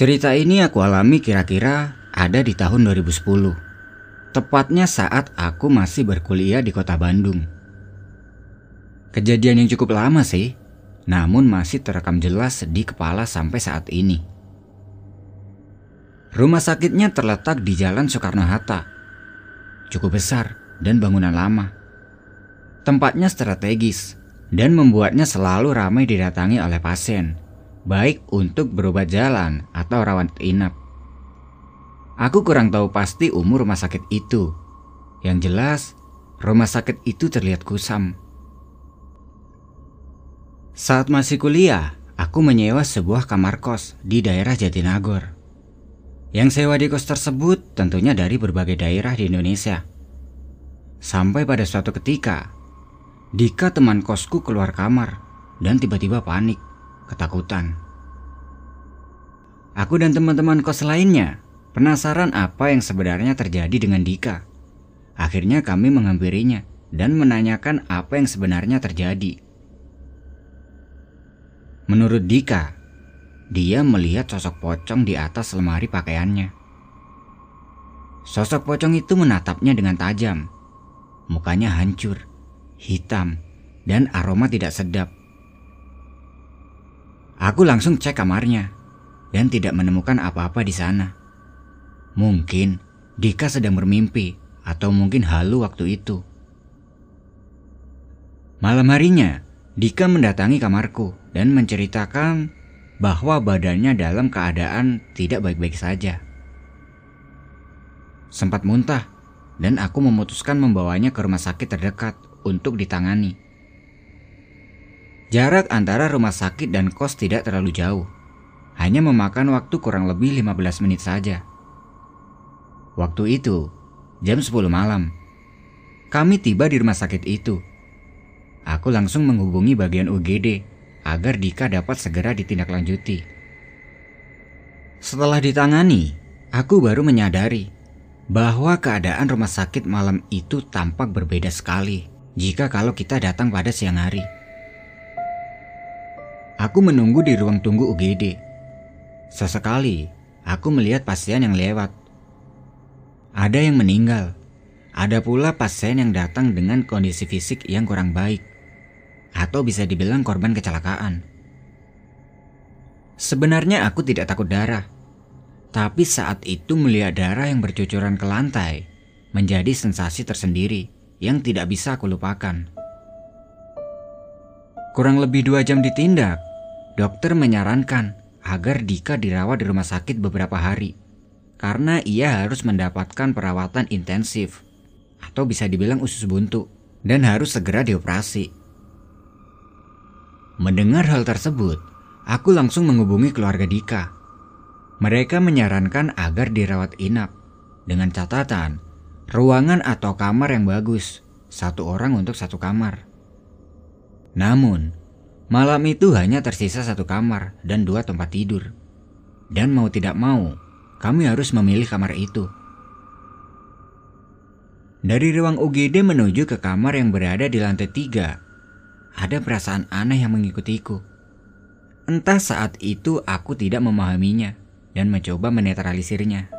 Cerita ini aku alami kira-kira ada di tahun 2010. Tepatnya saat aku masih berkuliah di kota Bandung. Kejadian yang cukup lama sih, namun masih terekam jelas di kepala sampai saat ini. Rumah sakitnya terletak di Jalan Soekarno-Hatta. Cukup besar dan bangunan lama. Tempatnya strategis dan membuatnya selalu ramai didatangi oleh pasien, baik untuk berobat jalan atau rawat inap. Aku kurang tahu pasti umur rumah sakit itu. Yang jelas, rumah sakit itu terlihat kusam. Saat masih kuliah, aku menyewa sebuah kamar kos di daerah Jatinagor. Yang sewa di kos tersebut tentunya dari berbagai daerah di Indonesia. Sampai pada suatu ketika, Dika teman kosku keluar kamar dan tiba-tiba panik, ketakutan. Aku dan teman-teman kos lainnya penasaran apa yang sebenarnya terjadi dengan Dika. Akhirnya kami menghampirinya dan menanyakan apa yang sebenarnya terjadi. Menurut Dika, dia melihat sosok pocong di atas lemari pakaiannya. Sosok pocong itu menatapnya dengan tajam. Mukanya hancur, hitam, dan aroma tidak sedap. Aku langsung cek kamarnya dan tidak menemukan apa-apa di sana. Mungkin Dika sedang bermimpi atau mungkin halu waktu itu. Malam harinya, Dika mendatangi kamarku dan menceritakan bahwa badannya dalam keadaan tidak baik-baik saja. Sempat muntah, dan aku memutuskan membawanya ke rumah sakit terdekat untuk ditangani. Jarak antara rumah sakit dan kos tidak terlalu jauh, hanya memakan waktu kurang lebih 15 menit saja. Waktu itu, jam 10 malam, kami tiba di rumah sakit itu. Aku langsung menghubungi bagian UGD agar Dika dapat segera ditindaklanjuti. Setelah ditangani, aku baru menyadari bahwa keadaan rumah sakit malam itu tampak berbeda sekali jika kalau kita datang pada siang hari. Aku menunggu di ruang tunggu UGD. Sesekali, aku melihat pasien yang lewat. Ada yang meninggal. Ada pula pasien yang datang dengan kondisi fisik yang kurang baik atau bisa dibilang korban kecelakaan. Sebenarnya aku tidak takut darah, tapi saat itu melihat darah yang bercucuran ke lantai menjadi sensasi tersendiri yang tidak bisa aku lupakan. Kurang lebih dua jam ditindak, dokter menyarankan agar Dika dirawat di rumah sakit beberapa hari karena ia harus mendapatkan perawatan intensif atau bisa dibilang usus buntu dan harus segera dioperasi. Mendengar hal tersebut, aku langsung menghubungi keluarga Dika. Mereka menyarankan agar dirawat inap dengan catatan ruangan atau kamar yang bagus, satu orang untuk satu kamar. Namun, malam itu hanya tersisa satu kamar dan dua tempat tidur. Dan mau tidak mau, kami harus memilih kamar itu. Dari ruang UGD menuju ke kamar yang berada di lantai tiga, ada perasaan aneh yang mengikutiku. Entah saat itu aku tidak memahaminya dan mencoba menetralisirnya.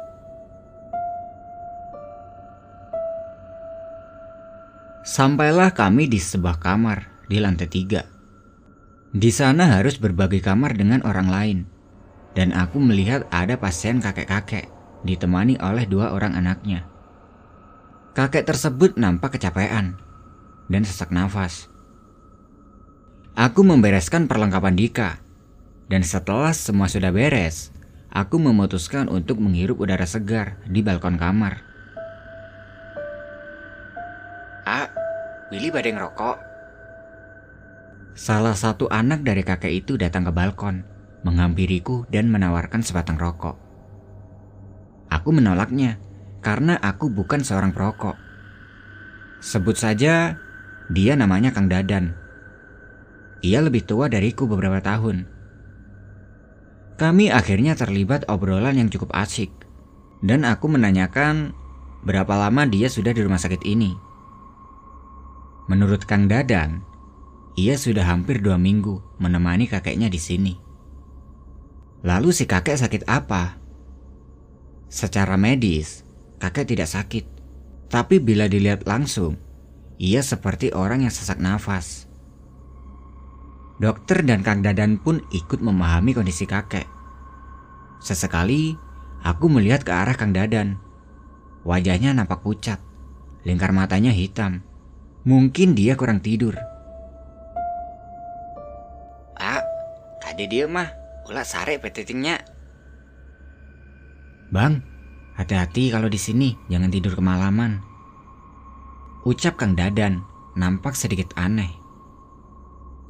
Sampailah kami di sebuah kamar di lantai tiga. Di sana harus berbagi kamar dengan orang lain. Dan aku melihat ada pasien kakek-kakek ditemani oleh dua orang anaknya. Kakek tersebut nampak kecapean dan sesak nafas. Aku membereskan perlengkapan Dika. Dan setelah semua sudah beres, aku memutuskan untuk menghirup udara segar di balkon kamar. Ah, Willy badeng rokok. Salah satu anak dari kakek itu datang ke balkon, menghampiriku dan menawarkan sebatang rokok. Aku menolaknya karena aku bukan seorang perokok. Sebut saja dia namanya Kang Dadan. Ia lebih tua dariku beberapa tahun. Kami akhirnya terlibat obrolan yang cukup asik, dan aku menanyakan berapa lama dia sudah di rumah sakit ini. Menurut Kang Dadan, ia sudah hampir dua minggu menemani kakeknya di sini. Lalu si kakek sakit apa? Secara medis, kakek tidak sakit. Tapi bila dilihat langsung, ia seperti orang yang sesak nafas. Dokter dan Kang Dadan pun ikut memahami kondisi kakek. Sesekali, aku melihat ke arah Kang Dadan. Wajahnya nampak pucat, lingkar matanya hitam. Mungkin dia kurang tidur. Kade dia mah, ulah sare petitingnya. Bang, hati-hati kalau di sini, jangan tidur kemalaman. Ucap Kang Dadan nampak sedikit aneh.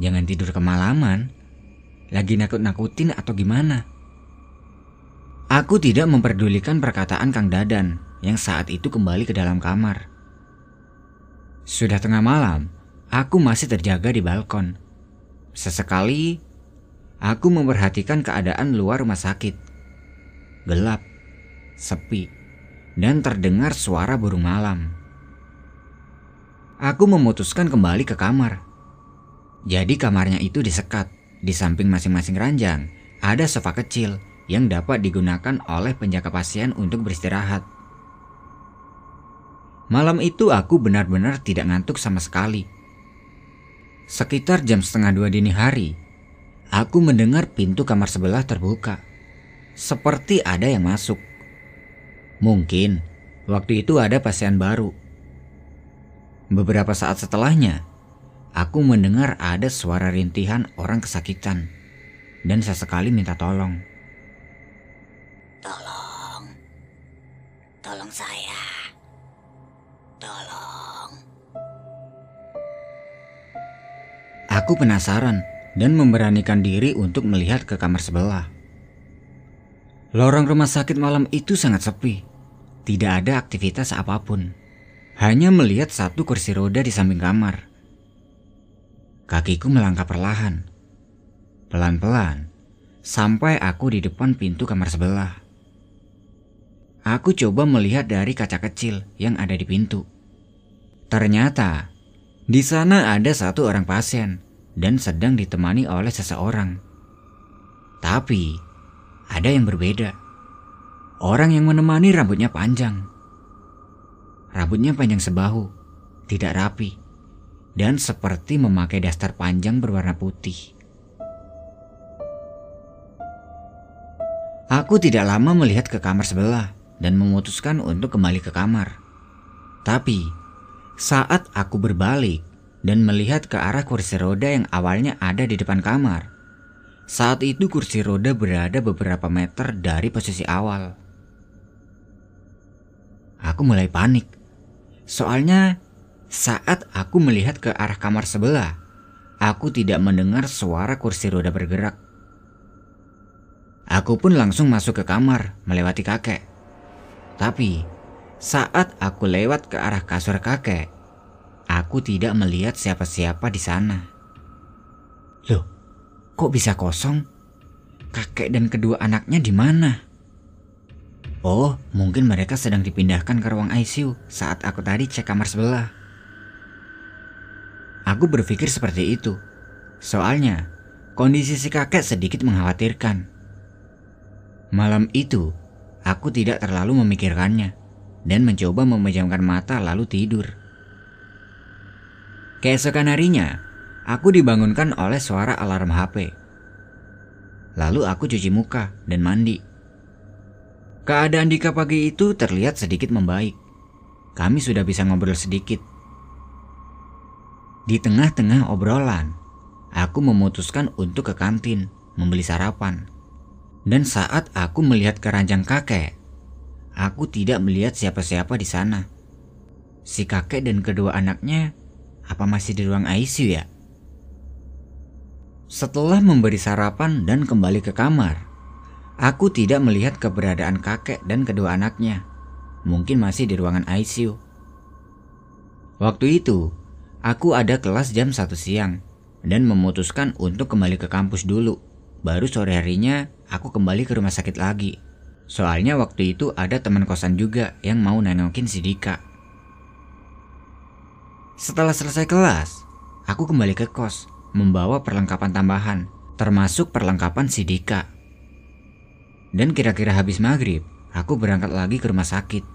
Jangan tidur kemalaman? Lagi nakut-nakutin atau gimana? Aku tidak memperdulikan perkataan Kang Dadan yang saat itu kembali ke dalam kamar. Sudah tengah malam, aku masih terjaga di balkon. Sesekali, aku memperhatikan keadaan luar rumah sakit. Gelap, sepi, dan terdengar suara burung malam. Aku memutuskan kembali ke kamar. Jadi kamarnya itu disekat. Di samping masing-masing ranjang, ada sofa kecil yang dapat digunakan oleh penjaga pasien untuk beristirahat. Malam itu aku benar-benar tidak ngantuk sama sekali. Sekitar jam setengah dua dini hari, aku mendengar pintu kamar sebelah terbuka. Seperti ada yang masuk. Mungkin waktu itu ada pasien baru Beberapa saat setelahnya, aku mendengar ada suara rintihan orang kesakitan dan sesekali minta tolong. Tolong, tolong saya, tolong. Aku penasaran dan memberanikan diri untuk melihat ke kamar sebelah. Lorong rumah sakit malam itu sangat sepi, tidak ada aktivitas apa pun hanya melihat satu kursi roda di samping kamar. Kakiku melangkah perlahan, pelan-pelan, sampai aku di depan pintu kamar sebelah. Aku coba melihat dari kaca kecil yang ada di pintu. Ternyata di sana ada satu orang pasien dan sedang ditemani oleh seseorang. Tapi ada yang berbeda. Orang yang menemani rambutnya panjang Rambutnya panjang sebahu, tidak rapi, dan seperti memakai daster panjang berwarna putih. Aku tidak lama melihat ke kamar sebelah dan memutuskan untuk kembali ke kamar. Tapi, saat aku berbalik dan melihat ke arah kursi roda yang awalnya ada di depan kamar, saat itu kursi roda berada beberapa meter dari posisi awal. Aku mulai panik Soalnya saat aku melihat ke arah kamar sebelah, aku tidak mendengar suara kursi roda bergerak. Aku pun langsung masuk ke kamar melewati kakek. Tapi saat aku lewat ke arah kasur kakek, aku tidak melihat siapa-siapa di sana. Loh, kok bisa kosong? Kakek dan kedua anaknya di mana? Oh, mungkin mereka sedang dipindahkan ke ruang ICU saat aku tadi cek kamar sebelah. Aku berpikir seperti itu. Soalnya, kondisi si kakek sedikit mengkhawatirkan. Malam itu, aku tidak terlalu memikirkannya dan mencoba memejamkan mata lalu tidur. Keesokan harinya, aku dibangunkan oleh suara alarm HP. Lalu aku cuci muka dan mandi. Keadaan Dika pagi itu terlihat sedikit membaik. Kami sudah bisa ngobrol sedikit. Di tengah-tengah obrolan, aku memutuskan untuk ke kantin membeli sarapan. Dan saat aku melihat keranjang kakek, aku tidak melihat siapa-siapa di sana. Si kakek dan kedua anaknya apa masih di ruang ICU ya? Setelah memberi sarapan dan kembali ke kamar, Aku tidak melihat keberadaan kakek dan kedua anaknya. Mungkin masih di ruangan ICU. Waktu itu, aku ada kelas jam 1 siang dan memutuskan untuk kembali ke kampus dulu. Baru sore harinya aku kembali ke rumah sakit lagi. Soalnya waktu itu ada teman kosan juga yang mau nengokin si Dika. Setelah selesai kelas, aku kembali ke kos membawa perlengkapan tambahan, termasuk perlengkapan si Dika Dan kira-kira habis maghrib, aku berangkat lagi ke rumah sakit.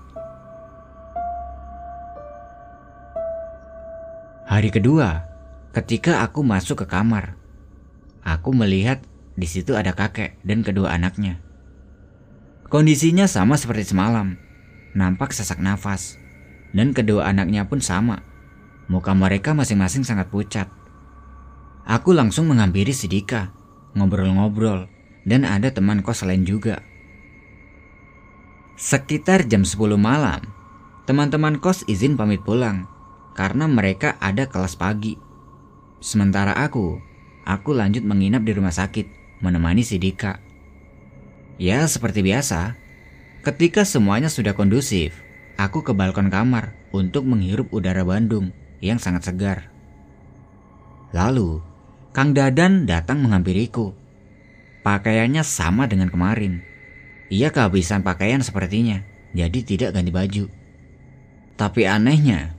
Hari kedua, ketika aku masuk ke kamar, aku melihat di situ ada kakek dan kedua anaknya. Kondisinya sama seperti semalam, nampak sesak nafas, dan kedua anaknya pun sama. Muka mereka masing-masing sangat pucat. Aku langsung menghampiri Sidika, ngobrol-ngobrol, dan ada teman kos lain juga. Sekitar jam 10 malam, teman-teman kos izin pamit pulang karena mereka ada kelas pagi. Sementara aku, aku lanjut menginap di rumah sakit menemani Sidika. Ya seperti biasa, ketika semuanya sudah kondusif, aku ke balkon kamar untuk menghirup udara Bandung yang sangat segar. Lalu, Kang Dadan datang menghampiriku. Pakaiannya sama dengan kemarin. Ia kehabisan pakaian sepertinya, jadi tidak ganti baju. Tapi anehnya,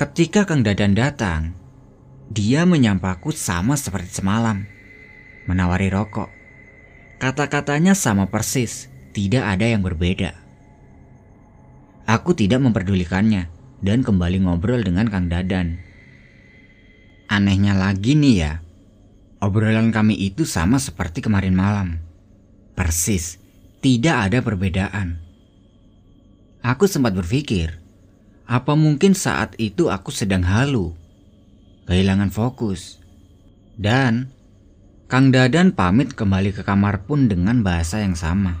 ketika Kang Dadan datang, dia menyampaku sama seperti semalam, menawari rokok. Kata-katanya sama persis, tidak ada yang berbeda. Aku tidak memperdulikannya dan kembali ngobrol dengan Kang Dadan. Anehnya lagi nih ya, Obrolan kami itu sama seperti kemarin malam. Persis, tidak ada perbedaan. Aku sempat berpikir, apa mungkin saat itu aku sedang halu, kehilangan fokus. Dan Kang Dadan pamit kembali ke kamar pun dengan bahasa yang sama.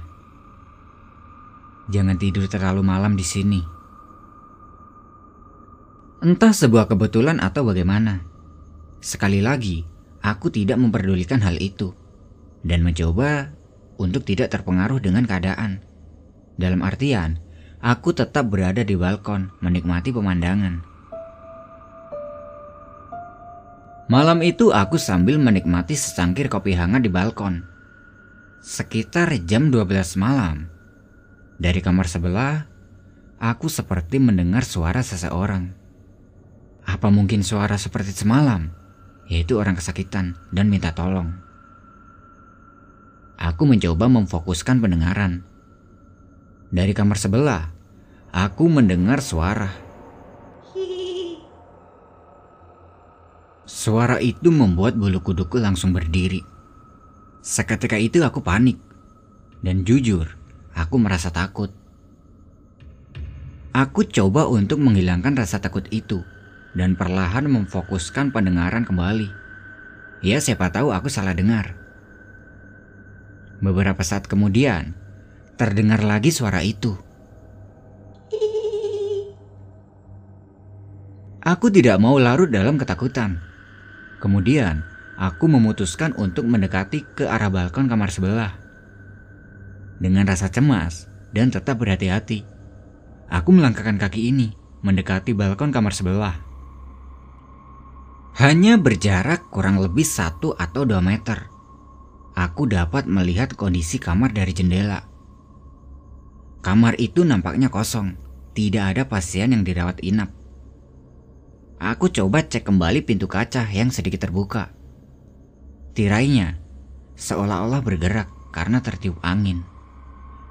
Jangan tidur terlalu malam di sini. Entah sebuah kebetulan atau bagaimana. Sekali lagi, Aku tidak memperdulikan hal itu dan mencoba untuk tidak terpengaruh dengan keadaan. Dalam artian, aku tetap berada di balkon menikmati pemandangan. Malam itu aku sambil menikmati secangkir kopi hangat di balkon. Sekitar jam 12 malam. Dari kamar sebelah, aku seperti mendengar suara seseorang. Apa mungkin suara seperti semalam? yaitu orang kesakitan dan minta tolong. Aku mencoba memfokuskan pendengaran. Dari kamar sebelah, aku mendengar suara. Suara itu membuat bulu kuduku langsung berdiri. Seketika itu aku panik. Dan jujur, aku merasa takut. Aku coba untuk menghilangkan rasa takut itu dan perlahan memfokuskan pendengaran kembali. Ya siapa tahu aku salah dengar. Beberapa saat kemudian, terdengar lagi suara itu. Aku tidak mau larut dalam ketakutan. Kemudian, aku memutuskan untuk mendekati ke arah balkon kamar sebelah. Dengan rasa cemas dan tetap berhati-hati, aku melangkahkan kaki ini mendekati balkon kamar sebelah. Hanya berjarak kurang lebih satu atau dua meter. Aku dapat melihat kondisi kamar dari jendela. Kamar itu nampaknya kosong, tidak ada pasien yang dirawat inap. Aku coba cek kembali pintu kaca yang sedikit terbuka. Tirainya seolah-olah bergerak karena tertiup angin.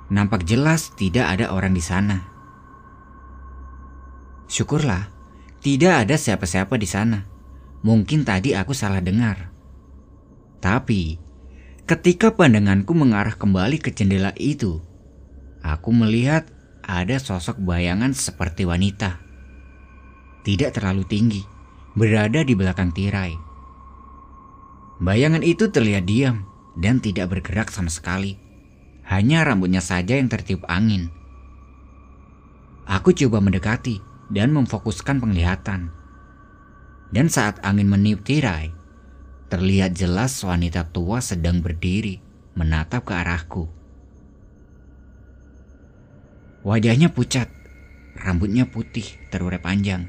Nampak jelas tidak ada orang di sana. Syukurlah, tidak ada siapa-siapa di sana. Mungkin tadi aku salah dengar. Tapi, ketika pandanganku mengarah kembali ke jendela itu, aku melihat ada sosok bayangan seperti wanita. Tidak terlalu tinggi, berada di belakang tirai. Bayangan itu terlihat diam dan tidak bergerak sama sekali. Hanya rambutnya saja yang tertiup angin. Aku coba mendekati dan memfokuskan penglihatan. Dan saat angin meniup tirai, terlihat jelas wanita tua sedang berdiri menatap ke arahku. Wajahnya pucat, rambutnya putih terurai panjang,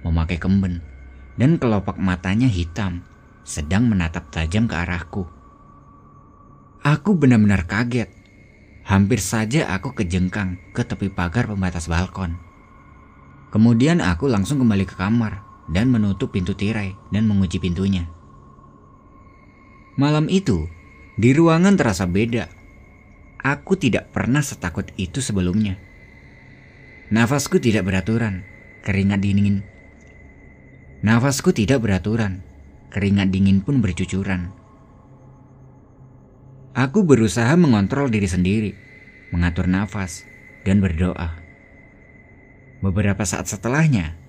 memakai kemben, dan kelopak matanya hitam, sedang menatap tajam ke arahku. Aku benar-benar kaget. Hampir saja aku kejengkang ke tepi pagar pembatas balkon. Kemudian aku langsung kembali ke kamar dan menutup pintu tirai dan mengunci pintunya. Malam itu, di ruangan terasa beda. Aku tidak pernah setakut itu sebelumnya. Nafasku tidak beraturan, keringat dingin. Nafasku tidak beraturan, keringat dingin pun bercucuran. Aku berusaha mengontrol diri sendiri, mengatur nafas, dan berdoa. Beberapa saat setelahnya,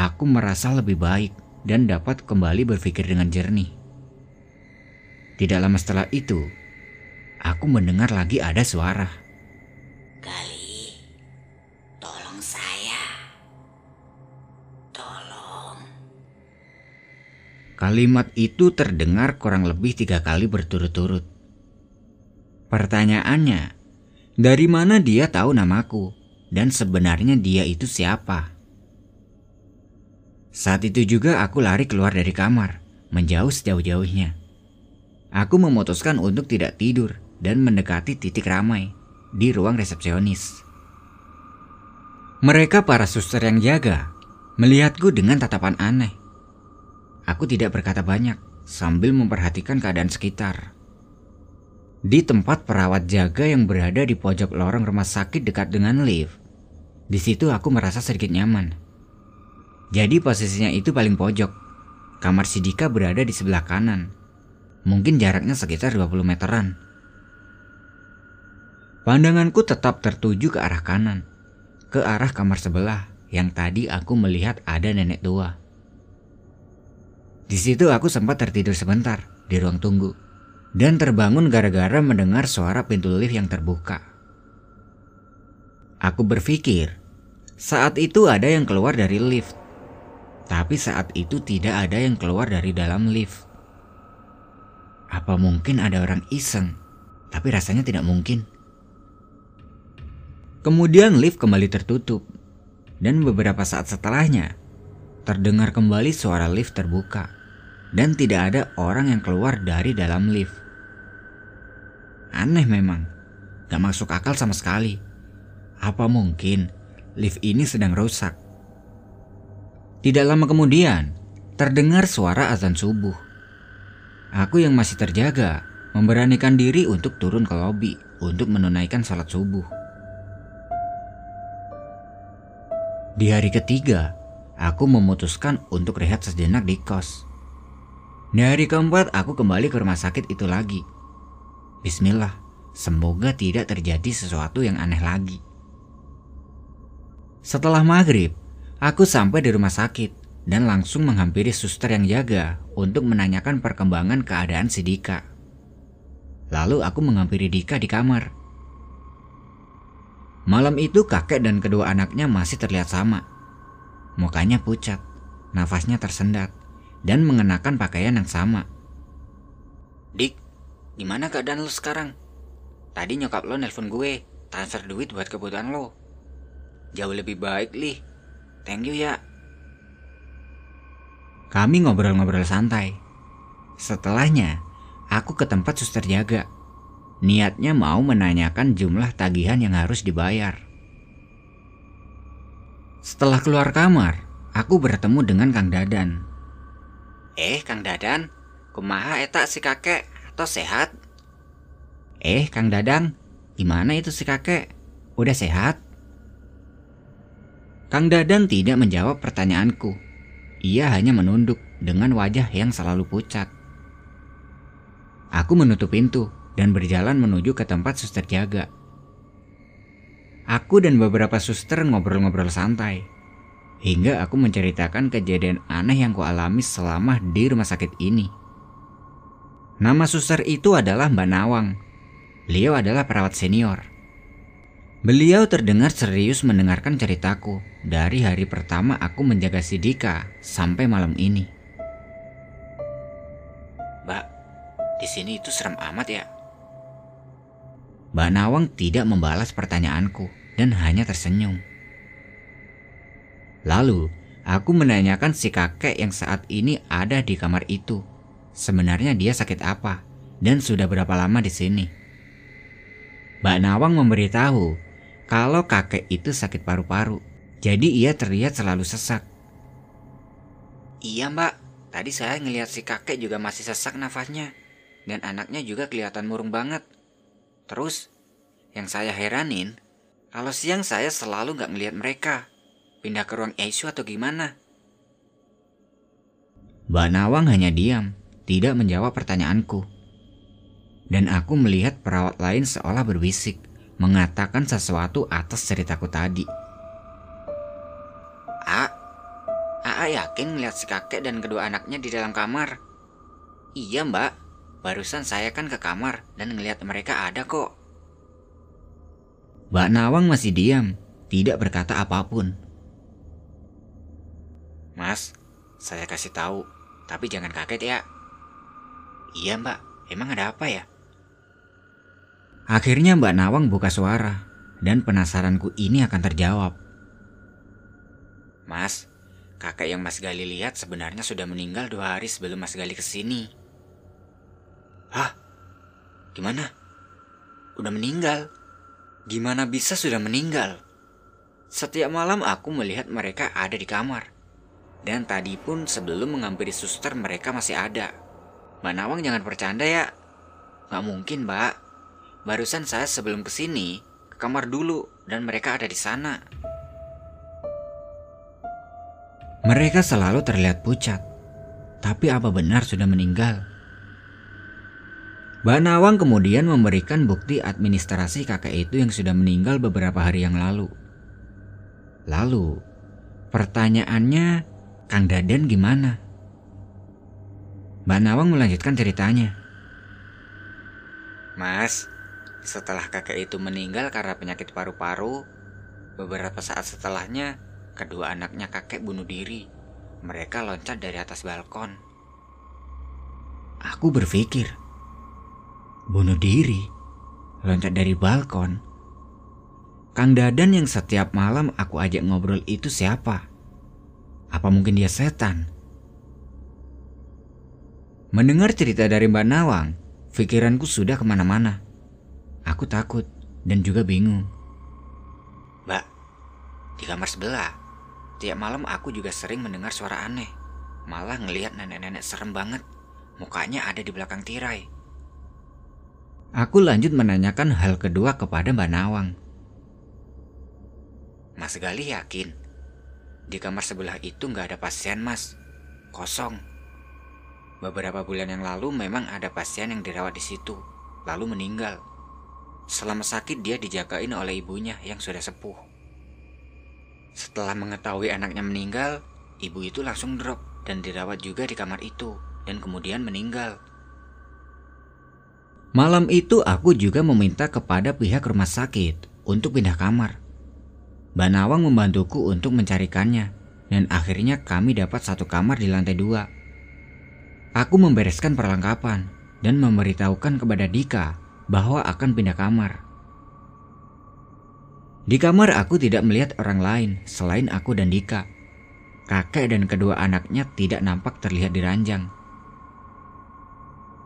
aku merasa lebih baik dan dapat kembali berpikir dengan jernih. Tidak lama setelah itu, aku mendengar lagi ada suara. Kali, tolong saya. Tolong. Kalimat itu terdengar kurang lebih tiga kali berturut-turut. Pertanyaannya, dari mana dia tahu namaku dan sebenarnya dia itu siapa? Saat itu juga aku lari keluar dari kamar, menjauh sejauh-jauhnya. Aku memutuskan untuk tidak tidur dan mendekati titik ramai di ruang resepsionis. Mereka para suster yang jaga melihatku dengan tatapan aneh. Aku tidak berkata banyak sambil memperhatikan keadaan sekitar. Di tempat perawat jaga yang berada di pojok lorong rumah sakit dekat dengan lift, di situ aku merasa sedikit nyaman. Jadi posisinya itu paling pojok. Kamar Sidika berada di sebelah kanan Mungkin jaraknya sekitar 20 meteran. Pandanganku tetap tertuju ke arah kanan, ke arah kamar sebelah yang tadi aku melihat ada nenek tua. Di situ aku sempat tertidur sebentar di ruang tunggu dan terbangun gara-gara mendengar suara pintu lift yang terbuka. Aku berpikir, saat itu ada yang keluar dari lift. Tapi saat itu tidak ada yang keluar dari dalam lift. Apa mungkin ada orang iseng? Tapi rasanya tidak mungkin. Kemudian lift kembali tertutup. Dan beberapa saat setelahnya, terdengar kembali suara lift terbuka. Dan tidak ada orang yang keluar dari dalam lift. Aneh memang, gak masuk akal sama sekali. Apa mungkin lift ini sedang rusak? Tidak lama kemudian, terdengar suara azan subuh. Aku yang masih terjaga memberanikan diri untuk turun ke lobi untuk menunaikan salat subuh. Di hari ketiga, aku memutuskan untuk rehat sejenak di kos. Di hari keempat, aku kembali ke rumah sakit itu lagi. Bismillah, semoga tidak terjadi sesuatu yang aneh lagi. Setelah maghrib, aku sampai di rumah sakit dan langsung menghampiri suster yang jaga untuk menanyakan perkembangan keadaan si Dika. Lalu aku menghampiri Dika di kamar. Malam itu kakek dan kedua anaknya masih terlihat sama. Mukanya pucat, nafasnya tersendat, dan mengenakan pakaian yang sama. Dik, gimana keadaan lo sekarang? Tadi nyokap lo nelpon gue, transfer duit buat kebutuhan lo. Jauh lebih baik, Lih. Thank you ya. Kami ngobrol-ngobrol santai. Setelahnya, aku ke tempat suster jaga. Niatnya mau menanyakan jumlah tagihan yang harus dibayar. Setelah keluar kamar, aku bertemu dengan Kang Dadan. Eh, Kang Dadan, kumaha eta si kakek atau sehat? Eh, Kang Dadang, gimana itu si kakek? Udah sehat? Kang Dadan tidak menjawab pertanyaanku ia hanya menunduk dengan wajah yang selalu pucat. Aku menutup pintu dan berjalan menuju ke tempat suster jaga. Aku dan beberapa suster ngobrol-ngobrol santai. Hingga aku menceritakan kejadian aneh yang kualami selama di rumah sakit ini. Nama suster itu adalah Mbak Nawang. Beliau adalah perawat senior. Beliau terdengar serius mendengarkan ceritaku dari hari pertama aku menjaga si Dika sampai malam ini. Mbak, di sini itu serem amat ya. Mbak Nawang tidak membalas pertanyaanku dan hanya tersenyum. Lalu, aku menanyakan si kakek yang saat ini ada di kamar itu. Sebenarnya dia sakit apa dan sudah berapa lama di sini? Mbak Nawang memberitahu kalau kakek itu sakit paru-paru. Jadi ia terlihat selalu sesak. Iya mbak, tadi saya ngelihat si kakek juga masih sesak nafasnya. Dan anaknya juga kelihatan murung banget. Terus, Yang saya heranin, kalau siang saya selalu nggak ngelihat mereka. Pindah ke ruang ICU atau gimana? Mbak Nawang hanya diam, tidak menjawab pertanyaanku. Dan aku melihat perawat lain seolah berbisik, mengatakan sesuatu atas ceritaku tadi. A, A yakin ngeliat si kakek dan kedua anaknya di dalam kamar. Iya mbak, barusan saya kan ke kamar dan ngeliat mereka ada kok. Mbak Nawang masih diam, tidak berkata apa pun. Mas, saya kasih tahu, tapi jangan kaget ya. Iya mbak, emang ada apa ya? Akhirnya Mbak Nawang buka suara, dan penasaranku ini akan terjawab. Mas, kakek yang Mas Gali lihat sebenarnya sudah meninggal dua hari sebelum Mas Gali ke sini. Hah? Gimana? Udah meninggal? Gimana bisa sudah meninggal? Setiap malam aku melihat mereka ada di kamar. Dan tadi pun sebelum menghampiri suster mereka masih ada. Mbak Nawang jangan bercanda ya. Gak mungkin mbak. Barusan saya sebelum ke sini ke kamar dulu dan mereka ada di sana. Mereka selalu terlihat pucat. Tapi apa benar sudah meninggal? Mbak Nawang kemudian memberikan bukti administrasi kakek itu yang sudah meninggal beberapa hari yang lalu. Lalu, pertanyaannya, Kang Dadan gimana? Mbak Nawang melanjutkan ceritanya. Mas, setelah kakek itu meninggal karena penyakit paru-paru, beberapa saat setelahnya, kedua anaknya kakek bunuh diri. Mereka loncat dari atas balkon. Aku berpikir, bunuh diri, loncat dari balkon. Kang Dadan yang setiap malam aku ajak ngobrol itu siapa? Apa mungkin dia setan? Mendengar cerita dari Mbak Nawang, pikiranku sudah ke mana-mana. Aku takut dan juga bingung. Mbak, di kamar sebelah, tiap malam aku juga sering mendengar suara aneh. Malah ngelihat nenek-nenek serem banget. Mukanya ada di belakang tirai. Aku lanjut menanyakan hal kedua kepada Mbak Nawang. Mas Gali yakin di kamar sebelah itu nggak ada pasien mas, kosong. Beberapa bulan yang lalu memang ada pasien yang dirawat di situ, lalu meninggal. Selama sakit dia dijagain oleh ibunya yang sudah sepuh. Setelah mengetahui anaknya meninggal, ibu itu langsung drop dan dirawat juga di kamar itu dan kemudian meninggal. Malam itu aku juga meminta kepada pihak rumah sakit untuk pindah kamar. Mbak Nawang membantuku untuk mencarikannya dan akhirnya kami dapat satu kamar di lantai dua. Aku membereskan perlengkapan dan memberitahukan kepada Dika bahwa akan pindah kamar. Di kamar aku tidak melihat orang lain selain aku dan Dika. Kakek dan kedua anaknya tidak nampak terlihat di ranjang.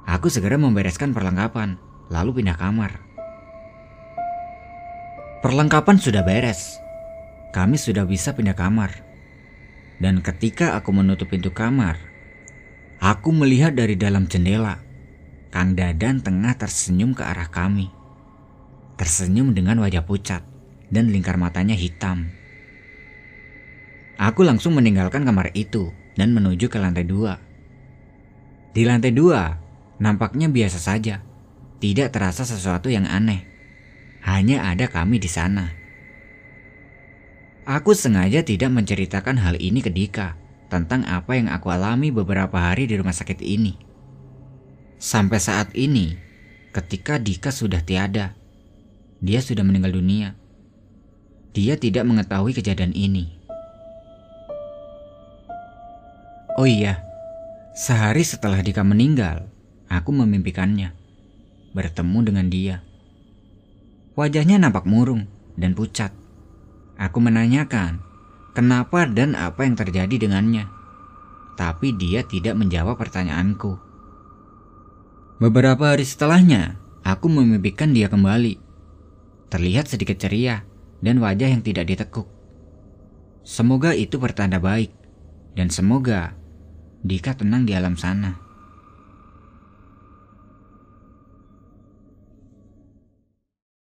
Aku segera membereskan perlengkapan, lalu pindah kamar. Perlengkapan sudah beres. Kami sudah bisa pindah kamar. Dan ketika aku menutup pintu kamar, aku melihat dari dalam jendela Kang Dadan tengah tersenyum ke arah kami. Tersenyum dengan wajah pucat dan lingkar matanya hitam. Aku langsung meninggalkan kamar itu dan menuju ke lantai dua. Di lantai dua, Nampaknya biasa saja, tidak terasa sesuatu yang aneh. Hanya ada kami di sana. Aku sengaja tidak menceritakan hal ini ke Dika tentang apa yang aku alami beberapa hari di rumah sakit ini. Sampai saat ini, ketika Dika sudah tiada, dia sudah meninggal dunia. Dia tidak mengetahui kejadian ini. Oh iya, sehari setelah Dika meninggal, Aku memimpikannya, bertemu dengan dia. Wajahnya nampak murung dan pucat. Aku menanyakan, kenapa dan apa yang terjadi dengannya. Tapi dia tidak menjawab pertanyaanku. Beberapa hari setelahnya, aku memimpikan dia kembali. Terlihat sedikit ceria dan wajah yang tidak ditekuk. Semoga itu pertanda baik, dan semoga Dika tenang di alam sana.